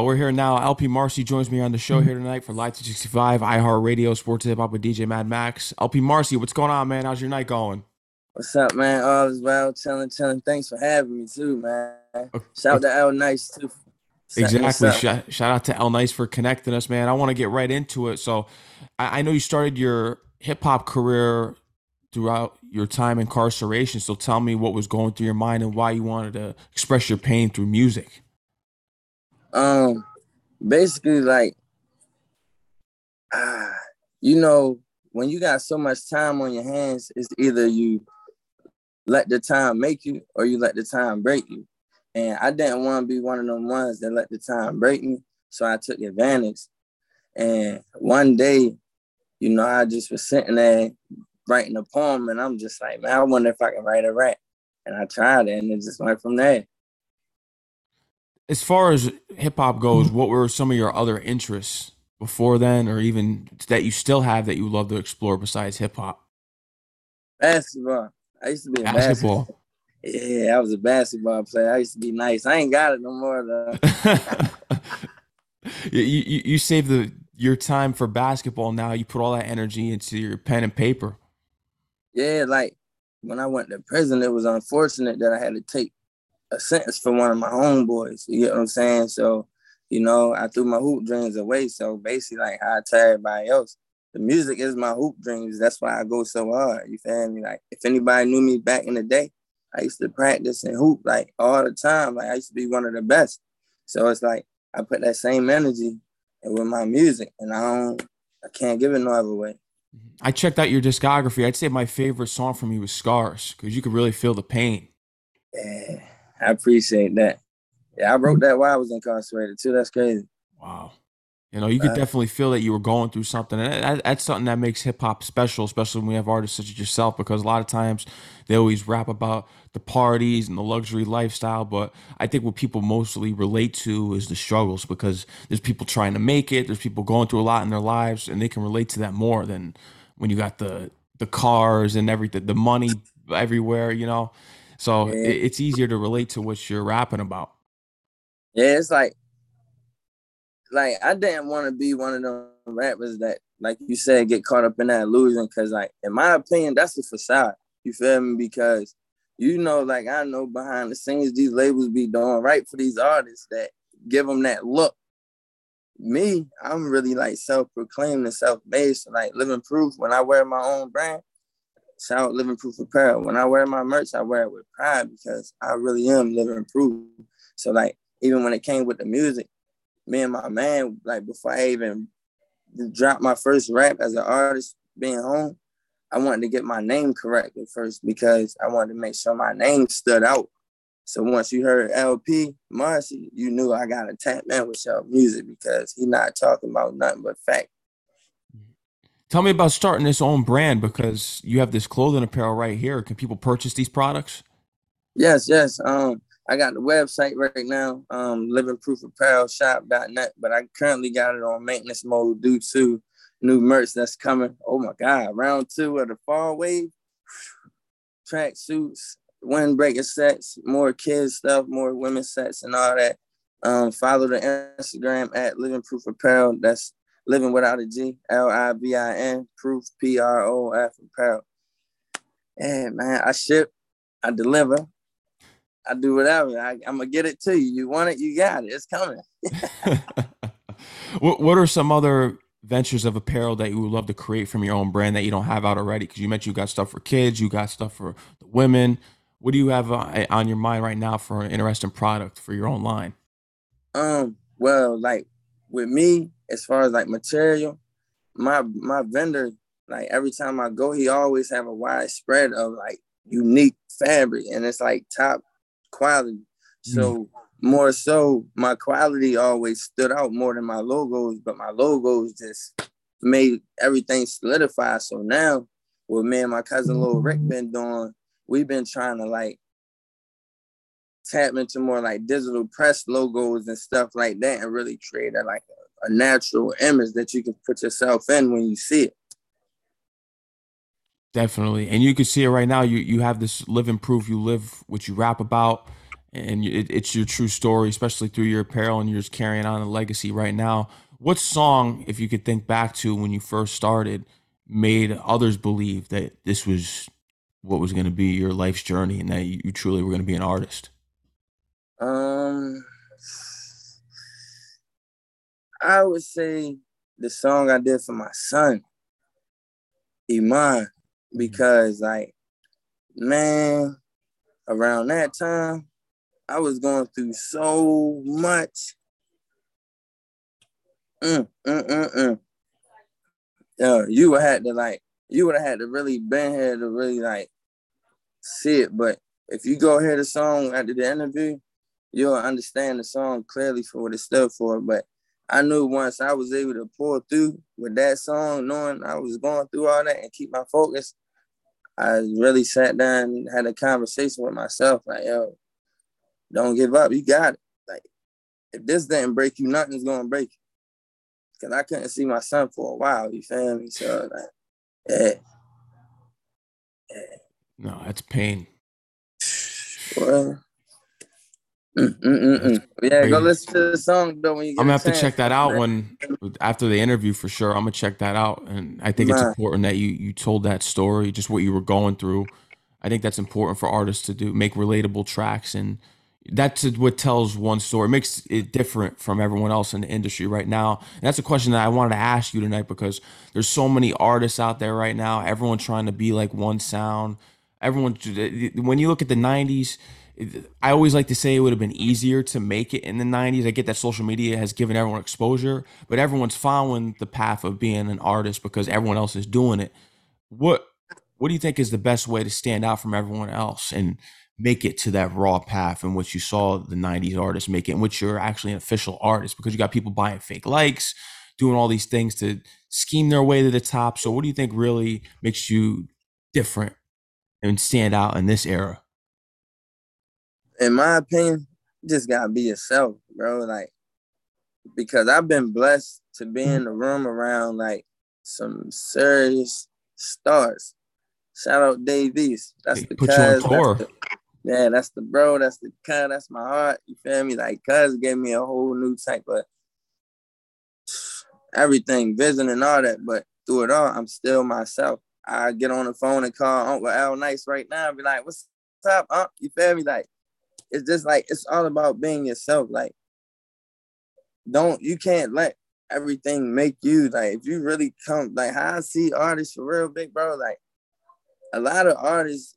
we're here now. LP Marcy joins me on the show here tonight for Live 265, iHeartRadio, Sports Hip Hop with DJ Mad Max. LP Marcy, what's going on, man? How's your night going? What's up, man? All is well, chilling, chilling. Thanks for having me too, man. Shout out to L Nice too. Exactly. Shout, shout, out to L Nice for connecting us, man. I want to get right into it. So, I, I know you started your hip hop career throughout your time incarceration. So, tell me what was going through your mind and why you wanted to express your pain through music. Um, basically, like, ah, you know, when you got so much time on your hands, it's either you let the time make you or you let the time break you. And I didn't want to be one of them ones that let the time break me. So I took advantage. And one day, you know, I just was sitting there writing a poem and I'm just like, man, I wonder if I can write a rap. And I tried it and it just went from there. As far as hip hop goes, what were some of your other interests before then, or even that you still have that you love to explore besides hip hop? Basketball. I used to be a basketball. basketball. Yeah, I was a basketball player. I used to be nice. I ain't got it no more though. you, you you save the your time for basketball now. You put all that energy into your pen and paper. Yeah, like when I went to prison, it was unfortunate that I had to take a sentence for one of my homeboys. You get what I'm saying? So you know, I threw my hoop dreams away. So basically, like I tell everybody else, the music is my hoop dreams. That's why I go so hard. You feel me? Like if anybody knew me back in the day, I used to practice and hoop like all the time. Like I used to be one of the best. So it's like I put that same energy with my music, and I don't, I can't give it no other way. I checked out your discography. I'd say my favorite song from you was "Scars" because you could really feel the pain. Yeah, I appreciate that. Yeah, I wrote that while I was incarcerated too. That's crazy. Wow. You know, you could uh, definitely feel that you were going through something, and that, that's something that makes hip hop special, especially when we have artists such as yourself. Because a lot of times they always rap about the parties and the luxury lifestyle, but I think what people mostly relate to is the struggles. Because there's people trying to make it, there's people going through a lot in their lives, and they can relate to that more than when you got the the cars and everything, the money everywhere. You know, so yeah. it, it's easier to relate to what you're rapping about. Yeah, it's like like I didn't want to be one of them rappers that, like you said, get caught up in that illusion. Cause like in my opinion, that's the facade. You feel me? Because you know, like I know behind the scenes, these labels be doing right for these artists that give them that look. Me, I'm really like self-proclaimed and self-made. So like living proof when I wear my own brand, shout out living proof apparel. When I wear my merch, I wear it with pride because I really am living proof. So like even when it came with the music, me and my man, like before I even dropped my first rap as an artist, being home, I wanted to get my name correct at first because I wanted to make sure my name stood out. So once you heard LP Marcy, you knew I got to tap in with your music because he not talking about nothing but fact. Tell me about starting this own brand because you have this clothing apparel right here. Can people purchase these products? Yes, yes. Um, I got the website right now, um, livingproofapparelshop.net, but I currently got it on maintenance mode due to new merch that's coming. Oh my God, round two of the fall wave, track suits, windbreaker sets, more kids stuff, more women sets, and all that. Um, follow the Instagram at Living Proof Apparel. That's living without a G, L I V I N, proof, P R O F apparel. And man, I ship, I deliver. I do whatever. I, am gonna get it to you. You want it, you got it. It's coming. what What are some other ventures of apparel that you would love to create from your own brand that you don't have out already? Because you mentioned you got stuff for kids, you got stuff for the women. What do you have uh, on your mind right now for an interesting product for your own line? Um. Well, like with me, as far as like material, my my vendor, like every time I go, he always have a wide spread of like unique fabric, and it's like top quality. So mm. more so, my quality always stood out more than my logos, but my logos just made everything solidify. So now, what me and my cousin Lil Rick been doing, we've been trying to like tap into more like digital press logos and stuff like that, and really create a like a, a natural image that you can put yourself in when you see it. Definitely. And you can see it right now. You you have this living proof. You live what you rap about. and it, it's your true story, especially through your apparel, and you're just carrying on a legacy right now. What song, if you could think back to when you first started, made others believe that this was what was going to be your life's journey and that you, you truly were going to be an artist? Um, I would say the song I did for my son, Iman, mm-hmm. because like, man, around that time, I was going through so much. Mm, mm, mm, mm. Yeah, you would have to like, you would have had to really been here to really like see it. But if you go hear the song after the interview, you'll understand the song clearly for what it stood for. But I knew once I was able to pull through with that song, knowing I was going through all that and keep my focus, I really sat down and had a conversation with myself, like, yo, don't give up. You got it. Like, if this didn't break you, nothing's gonna break you. Cause I couldn't see my son for a while, you feel me? So like, yeah. yeah. No, that's pain. Well, Mm, mm, mm, mm. yeah, go listen to the song though. When you I'm gonna have chance, to check that out man. when after the interview for sure. I'm gonna check that out, and I think it's important that you you told that story, just what you were going through. I think that's important for artists to do, make relatable tracks, and that's what tells one story. It makes it different from everyone else in the industry right now. And that's a question that I wanted to ask you tonight because there's so many artists out there right now. Everyone trying to be like one sound. Everyone, when you look at the '90s I always like to say it would have been easier to make it in the 90s. I get that social media has given everyone exposure, but everyone's following the path of being an artist because everyone else is doing it. What what do you think is the best way to stand out from everyone else and make it to that raw path in which you saw the 90s artists make it, in which you're actually an official artist because you got people buying fake likes, doing all these things to scheme their way to the top. So what do you think really makes you different and stand out in this era? In my opinion, just gotta be yourself, bro. Like, because I've been blessed to be in the room around like some serious stars. Shout out Dave East. That's the cuz. That's yeah, that's the bro. That's the cuz. That's my heart. You feel me? Like, cuz gave me a whole new type of everything, vision and all that. But through it all, I'm still myself. I get on the phone and call Uncle Al Nice right now and be like, "What's up, Unc?" You feel me? Like, it's just like it's all about being yourself. Like, don't you can't let everything make you like if you really come like how I see artists for real big bro, like a lot of artists,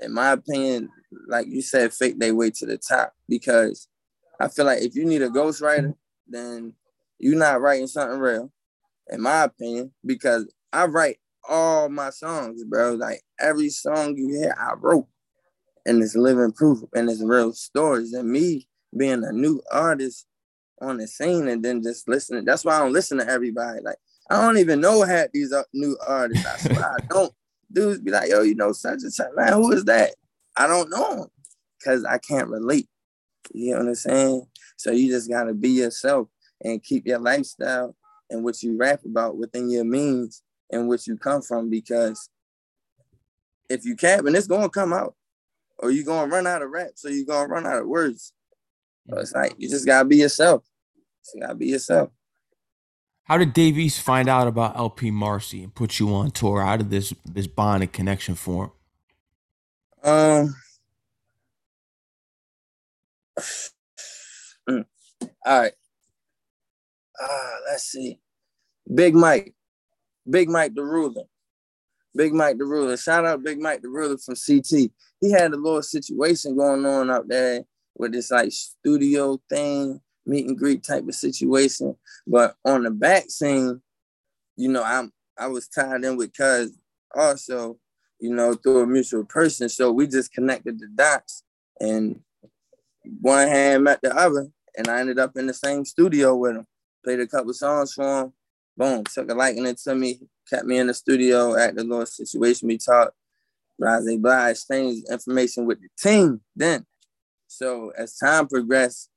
in my opinion, like you said, fake their way to the top because I feel like if you need a ghostwriter, then you're not writing something real, in my opinion, because I write all my songs, bro. Like every song you hear, I wrote and it's living proof and it's real stories. And me being a new artist on the scene and then just listening. That's why I don't listen to everybody. Like I don't even know half these uh, new artists. I swear I don't. Dudes be like, yo, you know such and such. Man, who is that? I don't know because I can't relate. You know what I'm saying? So you just gotta be yourself and keep your lifestyle and what you rap about within your means and what you come from because if you can't, and it's gonna come out or you gonna run out of raps, or you're gonna run out of words. So it's like you just gotta be yourself. You gotta be yourself. How did Dave East find out about LP Marcy and put you on tour? How did this this bond and connection form? Um. Mm, all right. Uh, let's see. Big Mike. Big Mike the ruler. Big Mike the ruler. Shout out Big Mike the ruler from CT he had a little situation going on out there with this like studio thing, meet and greet type of situation. But on the back scene, you know, I'm I was tied in with Cuz also, you know, through a mutual person. So we just connected the dots and one hand met the other. And I ended up in the same studio with him. Played a couple songs for him. Boom, took a liking to me, kept me in the studio at the little situation we talked Blase Blah exchanged information with the team then. So as time progressed,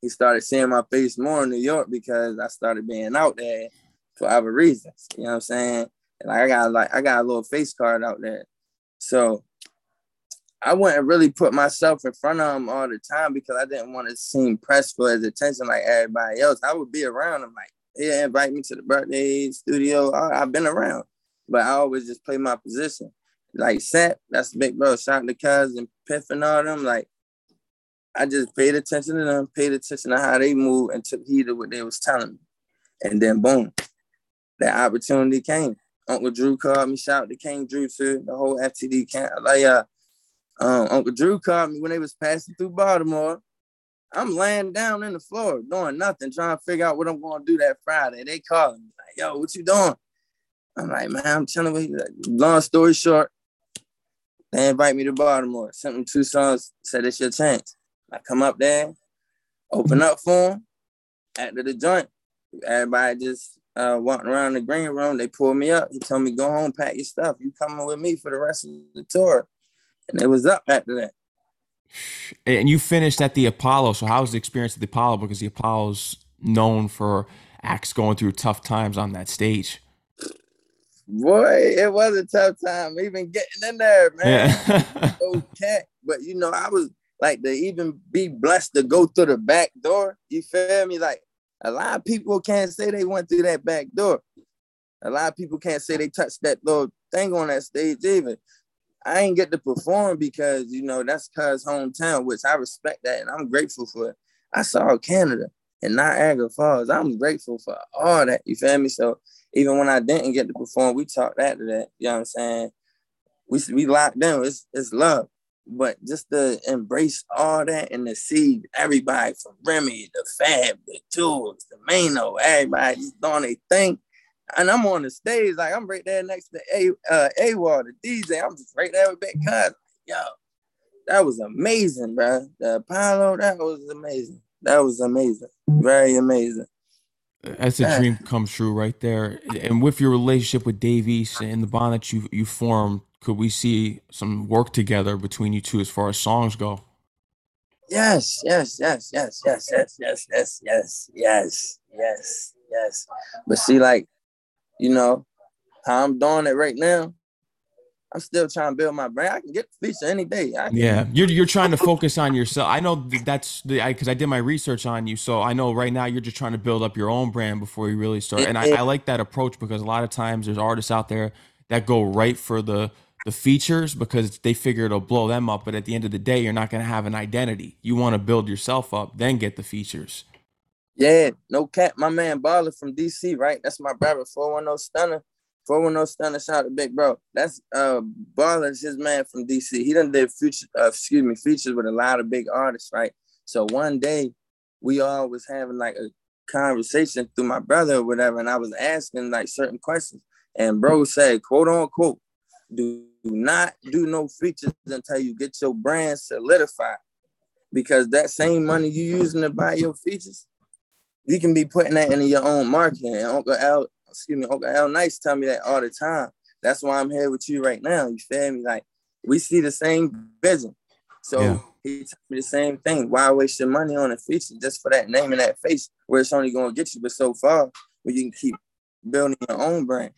he started seeing my face more in New York because I started being out there for other reasons. You know what I'm saying? And like I got like I got a little face card out there. So I wouldn't really put myself in front of him all the time because I didn't want to seem pressed for his attention like everybody else. I would be around him like, he invite me to the birthday studio. I, have been around, but I always just play my position. Like Sap, that's big bro. Shout to Cuz and Piff and all them. Like I just paid attention to them, paid attention to how they move and took heed of what they was telling me. And then boom, that opportunity came. Uncle Drew called me, shout to King Drew too, the whole FTD camp. Like uh, um, Uncle Drew called me when they was passing through Baltimore. I'm laying down in the floor doing nothing, trying to figure out what I'm gonna do that Friday. They calling me like, yo, what you doing? I'm like, man, I'm with you. Long story short, they invite me to Baltimore. Something two songs said it's your chance. I come up there, open up for them. After the joint, everybody just uh, walking around the green room. They pulled me up. He told me, go home, pack your stuff. You coming with me for the rest of the tour. And it was up after that. And you finished at the Apollo. So how was the experience at the Apollo? Because the Apollo's known for acts going through tough times on that stage. Boy, it was a tough time even getting in there, man. Yeah. okay. But you know, I was like to even be blessed to go through the back door. You feel me? Like a lot of people can't say they went through that back door. A lot of people can't say they touched that little thing on that stage even. I ain't get to perform because you know that's cuz hometown, which I respect that and I'm grateful for it. I saw Canada and Niagara Falls. I'm grateful for all that. You feel me? So even when I didn't get to perform, we talked after that. You know what I'm saying? We we locked in. It's it's love. But just to embrace all that and to see everybody from Remy, the Fab, the Tools, the Mano, everybody just doing their thing. And I'm on the stage, like I'm right there next to A uh AWOL, the DJ. I'm just right there with Big Cuz. Yo, that was amazing, bro. The Apollo, that was amazing. That was amazing. Very amazing. That's a dream come true right there. And with your relationship with Dave East and the bond that you you formed could we see some work together between you two as far as songs go? Yes, yes, yes, yes, yes, yes, yes, yes, yes, yes, yes, yes. But see, like, you know, how I'm doing it right now, I'm still trying to build my brand. I can get the feature any day. yeah, you're you're trying to focus on yourself. I know that's the because I, I, did my research on you, so I know right now you're just trying to build up your own brand before you really start. And I, I like that approach because a lot of times there's artists out there that go right for the the features because they figure it'll blow them up. But at the end of the day, you're not going to have an identity. You want to build yourself up, then get the features. Yeah, no cap. My man Baller from DC, right? That's my brother, 410 Stunner. 410 Stunner, shout out to Big Bro. That's uh Baller's his man from DC. He done did future, uh, excuse me, features with a lot of big artists, right? So one day we all was having like a conversation through my brother or whatever, and I was asking like certain questions. And bro said, quote unquote, do not do no features until you get your brand solidified. Because that same money you using to buy your features, you can be putting that into your own marketing. And Uncle L, excuse me, Uncle L Nice tell me that all the time. That's why I'm here with you right now. You feel me? Like we see the same vision. So yeah. he told me the same thing. Why waste your money on a feature just for that name and that face where it's only gonna get you but so far where you can keep building your own brand.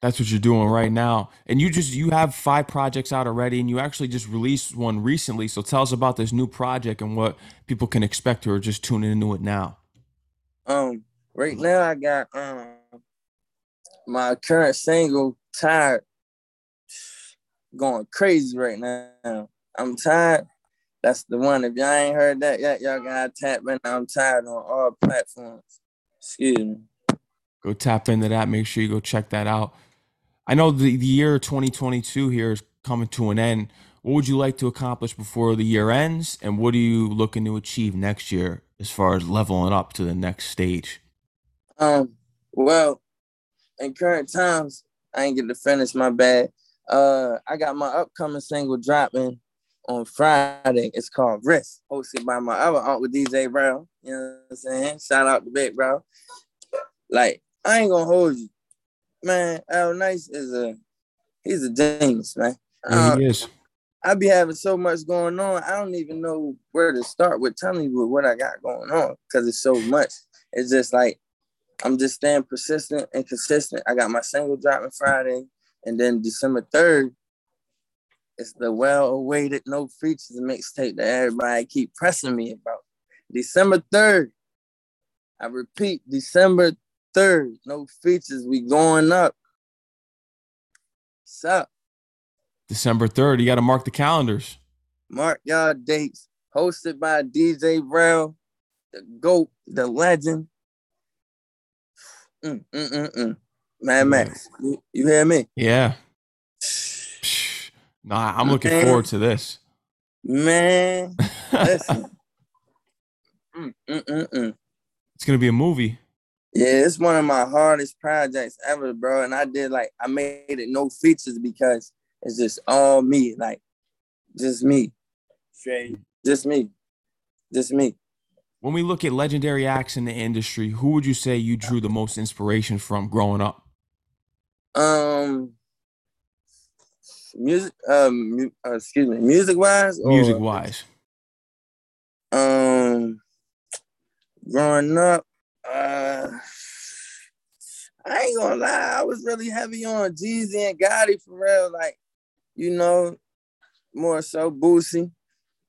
That's what you're doing right now. And you just you have five projects out already and you actually just released one recently. So tell us about this new project and what people can expect who are just tuning into it now. Um right now I got um my current single tired going crazy right now. I'm tired. That's the one. If y'all ain't heard that yet, y'all gotta tap in. I'm tired on all platforms. Excuse me. Go tap into that. Make sure you go check that out. I know the, the year 2022 here is coming to an end. What would you like to accomplish before the year ends? And what are you looking to achieve next year as far as leveling up to the next stage? Um, well, in current times, I ain't get to finish my bad. Uh, I got my upcoming single dropping on Friday. It's called Risk, hosted by my other uncle DJ Brown. You know what I'm saying? Shout out to Big Bro. Like, I ain't gonna hold you man, Al Nice is a he's a genius, man. Yeah, he uh, is. I be having so much going on. I don't even know where to start with telling you what I got going on because it's so much. It's just like I'm just staying persistent and consistent. I got my single dropping Friday, and then December 3rd, It's the well-awaited No Features mixtape that everybody keep pressing me about. December 3rd. I repeat, December 3rd. No features. We going up. What's up? December 3rd. You got to mark the calendars. Mark y'all dates. Hosted by DJ Brown, the GOAT, the legend. Mm, mm, mm, mm. Mad Max, you, you hear me? Yeah. Nah, I'm looking man, forward to this. Man, listen. mm, mm, mm, mm. It's gonna be a movie. Yeah, it's one of my hardest projects ever, bro. And I did like I made it no features because it's just all me, like just me, straight, just me, just me. When we look at legendary acts in the industry, who would you say you drew the most inspiration from growing up? Um, music, um, uh, excuse me, music wise, music wise. Um, growing up, uh, I ain't gonna lie, I was really heavy on Jeezy and Gotti for real. Like, you know, more so Boosie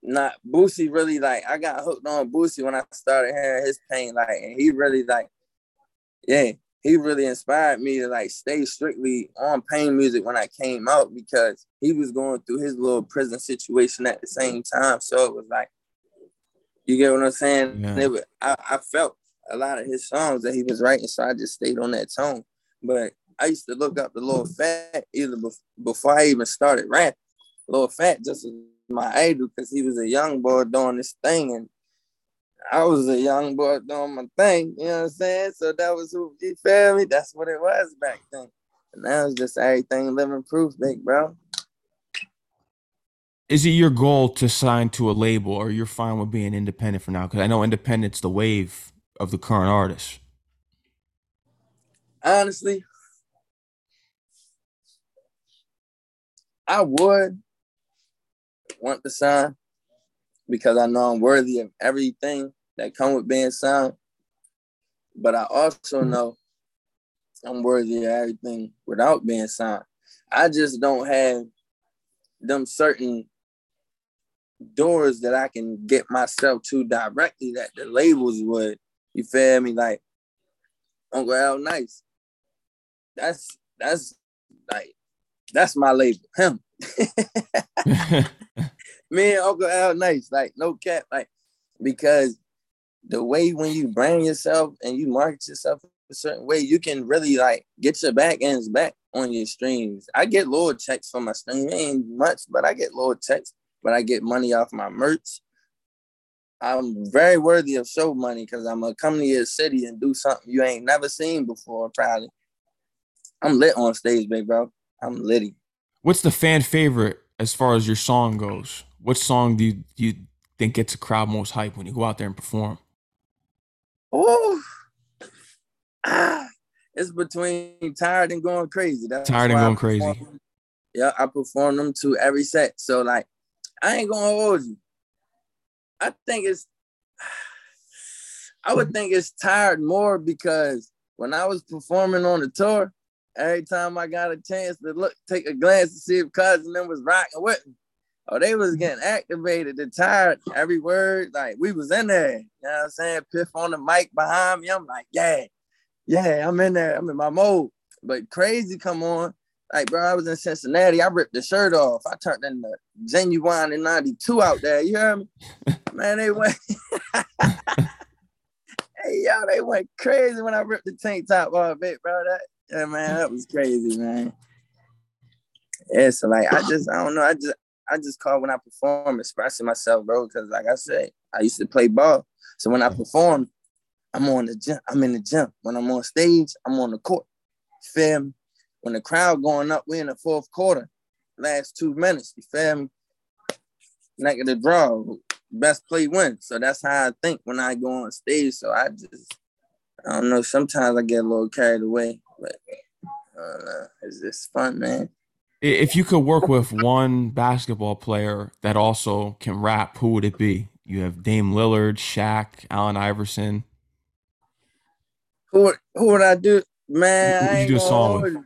not Boosie really like I got hooked on Boosie when I started hearing his pain, like and he really like yeah, he really inspired me to like stay strictly on pain music when I came out because he was going through his little prison situation at the same time. So it was like you get what I'm saying? Yeah. Was, I, I felt a lot of his songs that he was writing, so I just stayed on that tone. But I used to look up the Lil Phat either before I even started rap. Lil Phat just my idol because he was a young boy doing this thing and I was a young boy doing my thing, you know what I'm saying? So that was who you feel me? That's what it was back then. And now it's just everything living proof, big bro. Is it your goal to sign to a label or you're fine with being independent for now? Because I know independent's the wave of the current artists. Honestly, I would, want to sign because I know I'm worthy of everything that come with being signed. But I also know I'm worthy of everything without being signed. I just don't have them certain doors that I can get myself to directly that the labels would. You feel me? Like Uncle Al Nice. That's that's like that's my label. Him. Me and Uncle Al nice, like no cap, like because the way when you brand yourself and you market yourself a certain way, you can really like get your back ends back on your streams. I get lower checks for my stream, ain't much, but I get lower checks, but I get money off my merch. I'm very worthy of show money because I'm gonna come to your city and do something you ain't never seen before, probably. I'm lit on stage, big bro. I'm litty. What's the fan favorite as far as your song goes? What song do you, do you think gets a crowd most hype when you go out there and perform? Oh, ah, it's between tired and going crazy. That's tired and going crazy. Yeah, I perform them to every set. So like, I ain't gonna hold you. I think it's. I would think it's tired more because when I was performing on the tour, every time I got a chance to look, take a glance to see if cousin them was rocking with me. Oh, they was mm-hmm. getting activated, they tired every word. Like we was in there. You know what I'm saying? Piff on the mic behind me. I'm like, yeah, yeah, I'm in there. I'm in my mode. But crazy come on. Like, bro, I was in Cincinnati. I ripped the shirt off. I turned in the genuine in 92 out there. You hear me? Man, they went. hey, yo, they went crazy when I ripped the tank top off it, bro. That yeah, man, that was crazy, man. Yeah, so like I just I don't know. I just I just call when I perform expressing myself, bro. Because like I said, I used to play ball. So when I perform, I'm on the gym. I'm in the gym. When I'm on stage, I'm on the court. Feel me? When the crowd going up, we in the fourth quarter. Last two minutes. You feel me? The draw. Best play wins. So that's how I think when I go on stage. So I just I don't know. Sometimes I get a little carried away, but uh, it's just fun, man. If you could work with one basketball player that also can rap, who would it be? You have Dame Lillard, Shaq, Allen Iverson. Who who would I do? Man, I ain't do a song with?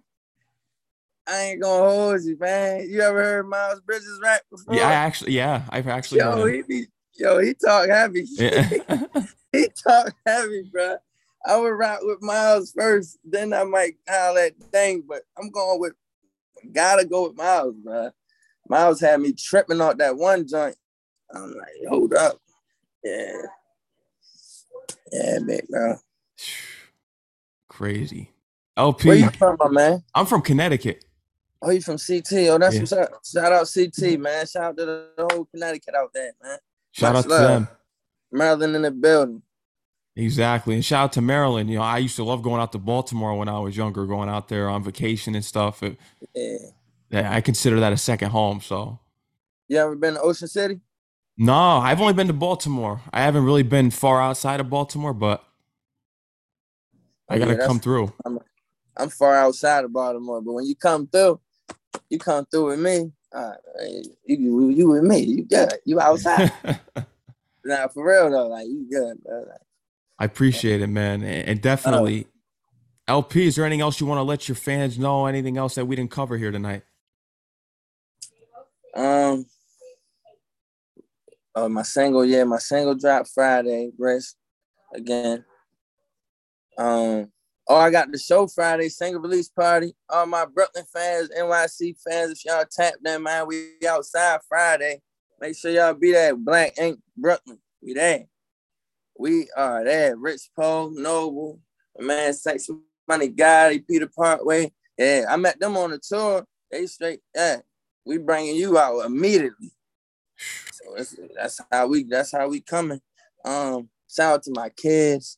I ain't gonna hold you, man. You ever heard Miles Bridges rap before? Yeah, I actually, yeah, I've actually. Yo, he be, yo, he talk heavy. Yeah. he talk heavy, bro. I would rap with Miles first, then I might call that thing, but I'm going with, gotta go with Miles, bro. Miles had me tripping off that one joint. I'm like, hold up. Yeah. Yeah, big bro. Crazy. LP. Where you from, my man? I'm from Connecticut. Oh, you from CT? Oh, that's yeah. what's up. Shout out CT, man. Shout out to the, whole Connecticut out there, man. Shout Much out to them. Maryland in the building. Exactly. And shout out to Maryland. You know, I used to love going out to Baltimore when I was younger, going out there on vacation and stuff. It, yeah. yeah. I consider that a second home. So you ever been to Ocean City? No, I've only been to Baltimore. I haven't really been far outside of Baltimore, but I gotta yeah, come through. I'm, I'm, far outside of Baltimore, but when you come through, you come through with me. Uh, you, you with me, you good. You outside. nah, for real though, like you good, bro. Like, I appreciate it, man, and definitely. LP, is there anything else you want to let your fans know? Anything else that we didn't cover here tonight? Um, uh, my single, yeah, my single dropped Friday. Rest again. Um, oh, I got the show Friday, single release party. All my Brooklyn fans, NYC fans, if y'all tap that man, we outside Friday. Make sure y'all be there. Black Ink Brooklyn, we there. We are there. Rich Poe, Noble, man, Sex Money Gotti, Peter Parkway. Yeah, I met them on the tour. They straight, yeah, we bringing you out immediately. So that's, that's how we that's how we coming. Um, shout out to my kids,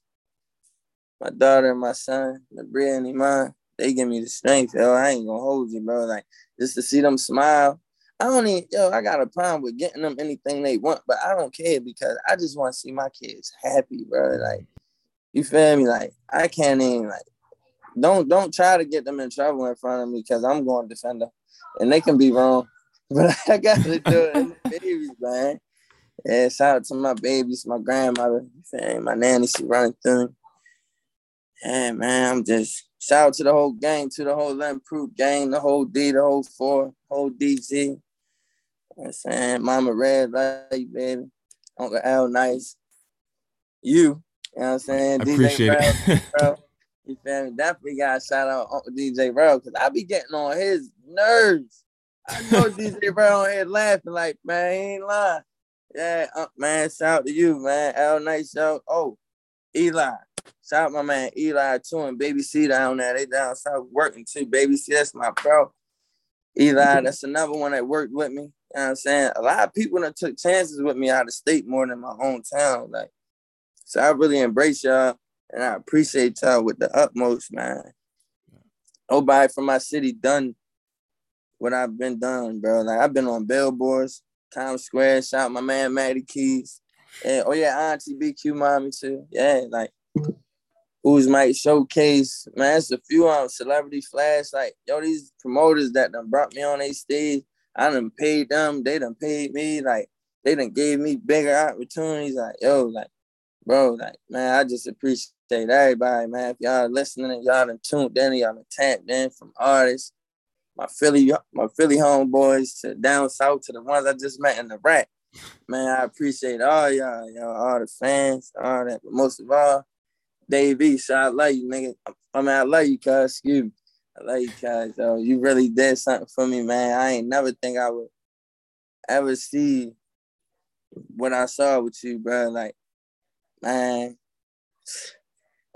my daughter and my son, the Bria and Iman. They give me the strength. Yo, I ain't gonna hold you, bro. Like just to see them smile. I don't even, yo, I got a problem with getting them anything they want, but I don't care because I just want to see my kids happy, bro. Like, you feel me? Like, I can't even like don't don't try to get them in trouble in front of me because I'm going to defend them. And they can be wrong. But I gotta do it. babies, man. Yeah, shout out to my babies, my grandmother, my nanny, she running through. Yeah, man, I'm just shout out to the whole gang, to the whole Proof gang, the whole D, the whole four, whole DZ. You know I'm saying, Mama Red, you, baby. Uncle L, nice. You, you know what I'm saying? I DJ appreciate it. bro. You feel me? Definitely got to shout out Uncle DJ Bro, because I be getting on his nerves. I know DJ Brown here laughing like, man, he ain't lying. Yeah, uh, man, shout out to you, man. L Nice, shout. Oh, Eli. Shout out my man Eli too and Baby C down there. They down south working too. Baby C, that's my bro. Eli, that's another one that worked with me. You know what I'm saying? A lot of people that took chances with me out of state more than my hometown. Like, so I really embrace y'all and I appreciate y'all with the utmost, man. Nobody from my city done what I've been done, bro. Like I've been on billboards, Times Square, shout my man Maddie Keys. And oh yeah, Auntie BQ mommy too. Yeah, like who's might showcase, man. It's a few on um, celebrity flash. Like, yo, these promoters that done brought me on a stage, I done paid them, they done paid me, like they done gave me bigger opportunities. Like, yo, like, bro, like, man, I just appreciate everybody, man. If y'all listening, y'all done tuned in, y'all done tapped in from artists my Philly, my Philly homeboys to down south to the ones I just met in the rack. Man, I appreciate all y'all, y'all, all the fans, all that. But most of all, Dave East, I love you, nigga. I mean, I love you, cuz. Excuse me. I love you. Yo, you really did something for me, man. I ain't never think I would ever see what I saw with you, bro. Like, man,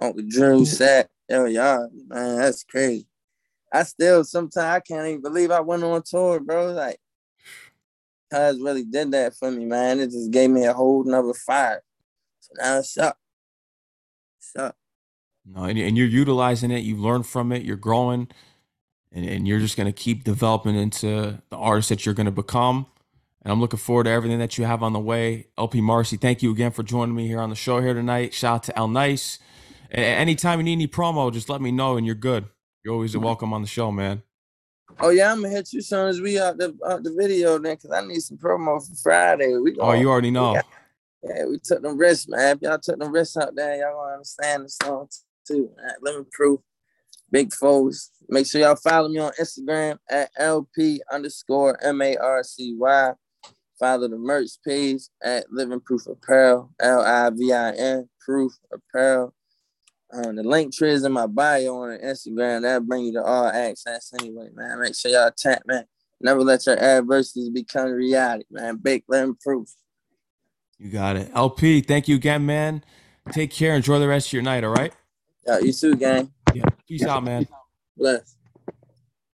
Uncle Drew said, yo, y'all, man, that's crazy. I still sometimes I can't even believe I went on tour, bro. Like, Cuz really did that for me, man. It just gave me a whole nother fire. So now it's up. It's up. No, and, and you're utilizing it. You learn from it. You're growing, and, and you're just gonna keep developing into the artist that you're gonna become. And I'm looking forward to everything that you have on the way. LP Marcy, thank you again for joining me here on the show here tonight. Shout out to El Nice. And anytime you need any promo, just let me know, and you're good. You're always mm-hmm. welcome on the show, man. Oh yeah, I'm gonna hit you as soon as we out the out the video then, cause I need some promo for Friday. We oh, gonna, oh, you already know. Got, yeah, we took them risks, man. If y'all took them risks out there, y'all gonna understand the song too. Man. Lemon Proof, Big Foes. Make sure y'all follow me on Instagram at LP underscore M A R C Y. Follow the merch page at Living Proof Apparel, L I V I N Proof Apparel. Um, the link tree is in my bio on Instagram. That'll bring you to all access anyway, man. Make sure y'all tap, man. Never let your adversities become reality, man. Big Living Proof. You got it. LP, thank you again, man. Take care. Enjoy the rest of your night, all right? Yeah, you too, gang. Yeah. Peace out, man. Bless.